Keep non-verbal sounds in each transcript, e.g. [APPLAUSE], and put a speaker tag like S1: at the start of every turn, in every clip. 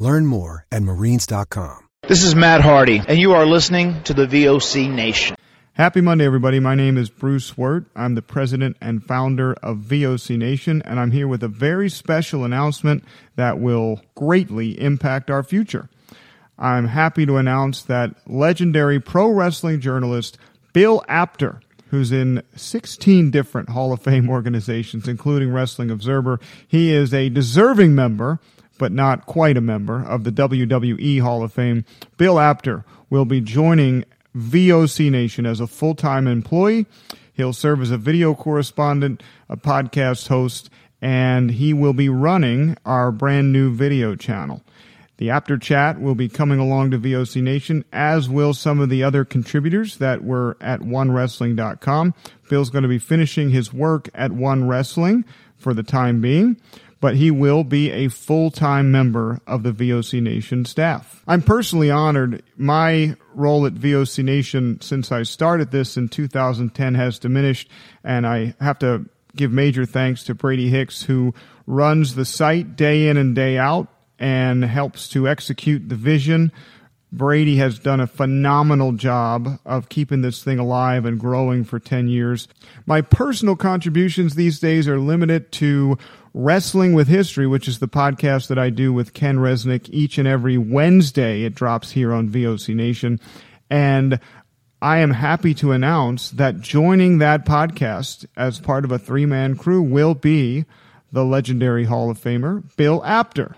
S1: Learn more at marines.com.
S2: This is Matt Hardy, and you are listening to the VOC Nation.
S3: Happy Monday, everybody. My name is Bruce Wirt. I'm the president and founder of VOC Nation, and I'm here with a very special announcement that will greatly impact our future. I'm happy to announce that legendary pro wrestling journalist Bill Apter, who's in 16 different Hall of Fame [LAUGHS] organizations, including Wrestling Observer, he is a deserving member but not quite a member of the WWE Hall of Fame, Bill Apter will be joining VOC Nation as a full time employee. He'll serve as a video correspondent, a podcast host, and he will be running our brand new video channel. The Apter Chat will be coming along to VOC Nation, as will some of the other contributors that were at OneWrestling.com. Bill's going to be finishing his work at One Wrestling for the time being but he will be a full-time member of the VOC Nation staff. I'm personally honored. My role at VOC Nation since I started this in 2010 has diminished, and I have to give major thanks to Brady Hicks, who runs the site day in and day out and helps to execute the vision. Brady has done a phenomenal job of keeping this thing alive and growing for 10 years. My personal contributions these days are limited to Wrestling with History, which is the podcast that I do with Ken Resnick each and every Wednesday. It drops here on VOC Nation. And I am happy to announce that joining that podcast as part of a three man crew will be the legendary Hall of Famer, Bill Apter.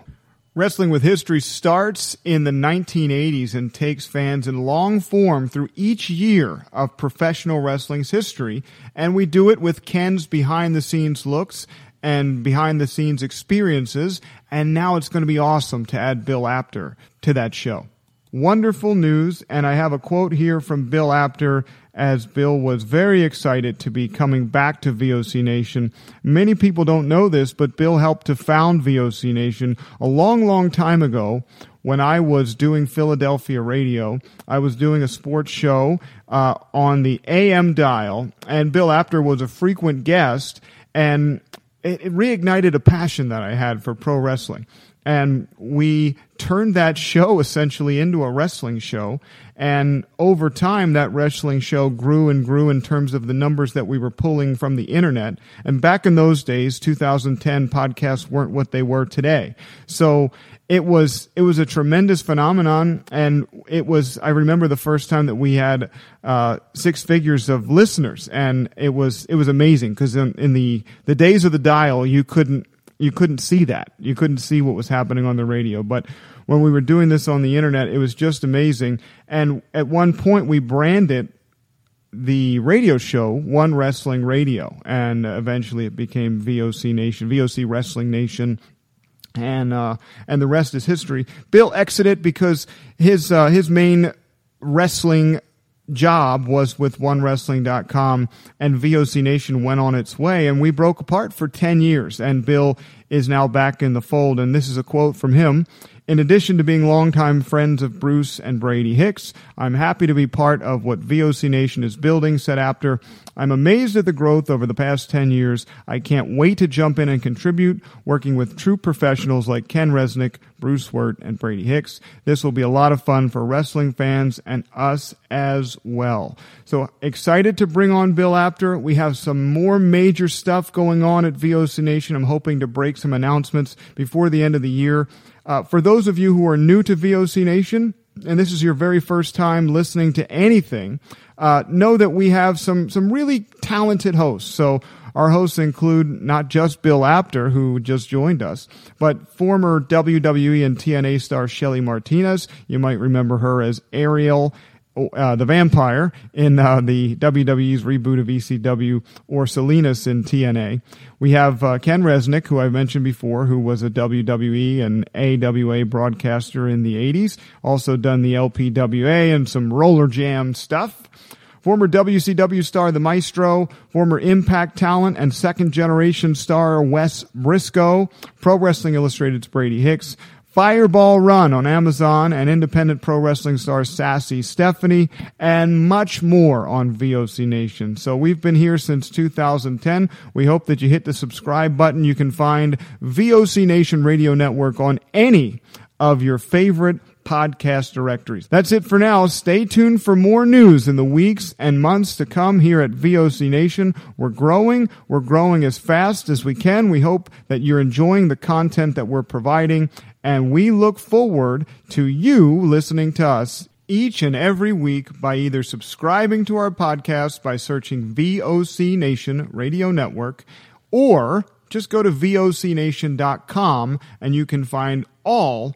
S3: Wrestling with History starts in the 1980s and takes fans in long form through each year of professional wrestling's history. And we do it with Ken's behind the scenes looks and behind the scenes experiences. And now it's going to be awesome to add Bill Apter to that show. Wonderful news. And I have a quote here from Bill Apter as Bill was very excited to be coming back to VOC Nation. Many people don't know this, but Bill helped to found VOC Nation a long, long time ago when I was doing Philadelphia radio. I was doing a sports show uh, on the AM dial, and Bill Apter was a frequent guest. And it, it reignited a passion that I had for pro wrestling. And we turned that show essentially into a wrestling show. And over time, that wrestling show grew and grew in terms of the numbers that we were pulling from the internet. And back in those days, 2010 podcasts weren't what they were today. So it was it was a tremendous phenomenon, and it was. I remember the first time that we had uh, six figures of listeners, and it was it was amazing because in, in the the days of the dial, you couldn't you couldn't see that. You couldn't see what was happening on the radio. But when we were doing this on the internet, it was just amazing. And at one point, we branded the radio show One Wrestling Radio, and eventually it became VOC Nation, VOC Wrestling Nation and uh, and the rest is history. Bill exited because his uh, his main wrestling job was with onewrestling.com and VOC Nation went on its way and we broke apart for 10 years and Bill is now back in the fold and this is a quote from him in addition to being longtime friends of Bruce and Brady Hicks, I'm happy to be part of what VOC Nation is building, said Apter. I'm amazed at the growth over the past 10 years. I can't wait to jump in and contribute, working with true professionals like Ken Resnick, Bruce Wirt, and Brady Hicks. This will be a lot of fun for wrestling fans and us as well. So excited to bring on Bill Apter. We have some more major stuff going on at VOC Nation. I'm hoping to break some announcements before the end of the year. Uh, for those of you who are new to VOC Nation, and this is your very first time listening to anything, uh, know that we have some some really talented hosts. So our hosts include not just Bill Apter, who just joined us, but former WWE and TNA star Shelly Martinez. You might remember her as Ariel uh, the vampire in uh, the WWE's reboot of ECW or Salinas in TNA. We have uh, Ken Resnick, who I mentioned before, who was a WWE and AWA broadcaster in the 80s, also done the LPWA and some RollerJam stuff. Former WCW star The Maestro, former Impact talent and second generation star Wes Briscoe, Pro Wrestling Illustrated's Brady Hicks, Fireball Run on Amazon and independent pro wrestling star Sassy Stephanie and much more on VOC Nation. So we've been here since 2010. We hope that you hit the subscribe button. You can find VOC Nation Radio Network on any of your favorite podcast directories. That's it for now. Stay tuned for more news in the weeks and months to come here at VOC Nation. We're growing. We're growing as fast as we can. We hope that you're enjoying the content that we're providing and we look forward to you listening to us each and every week by either subscribing to our podcast by searching VOC Nation Radio Network or just go to vocnation.com and you can find all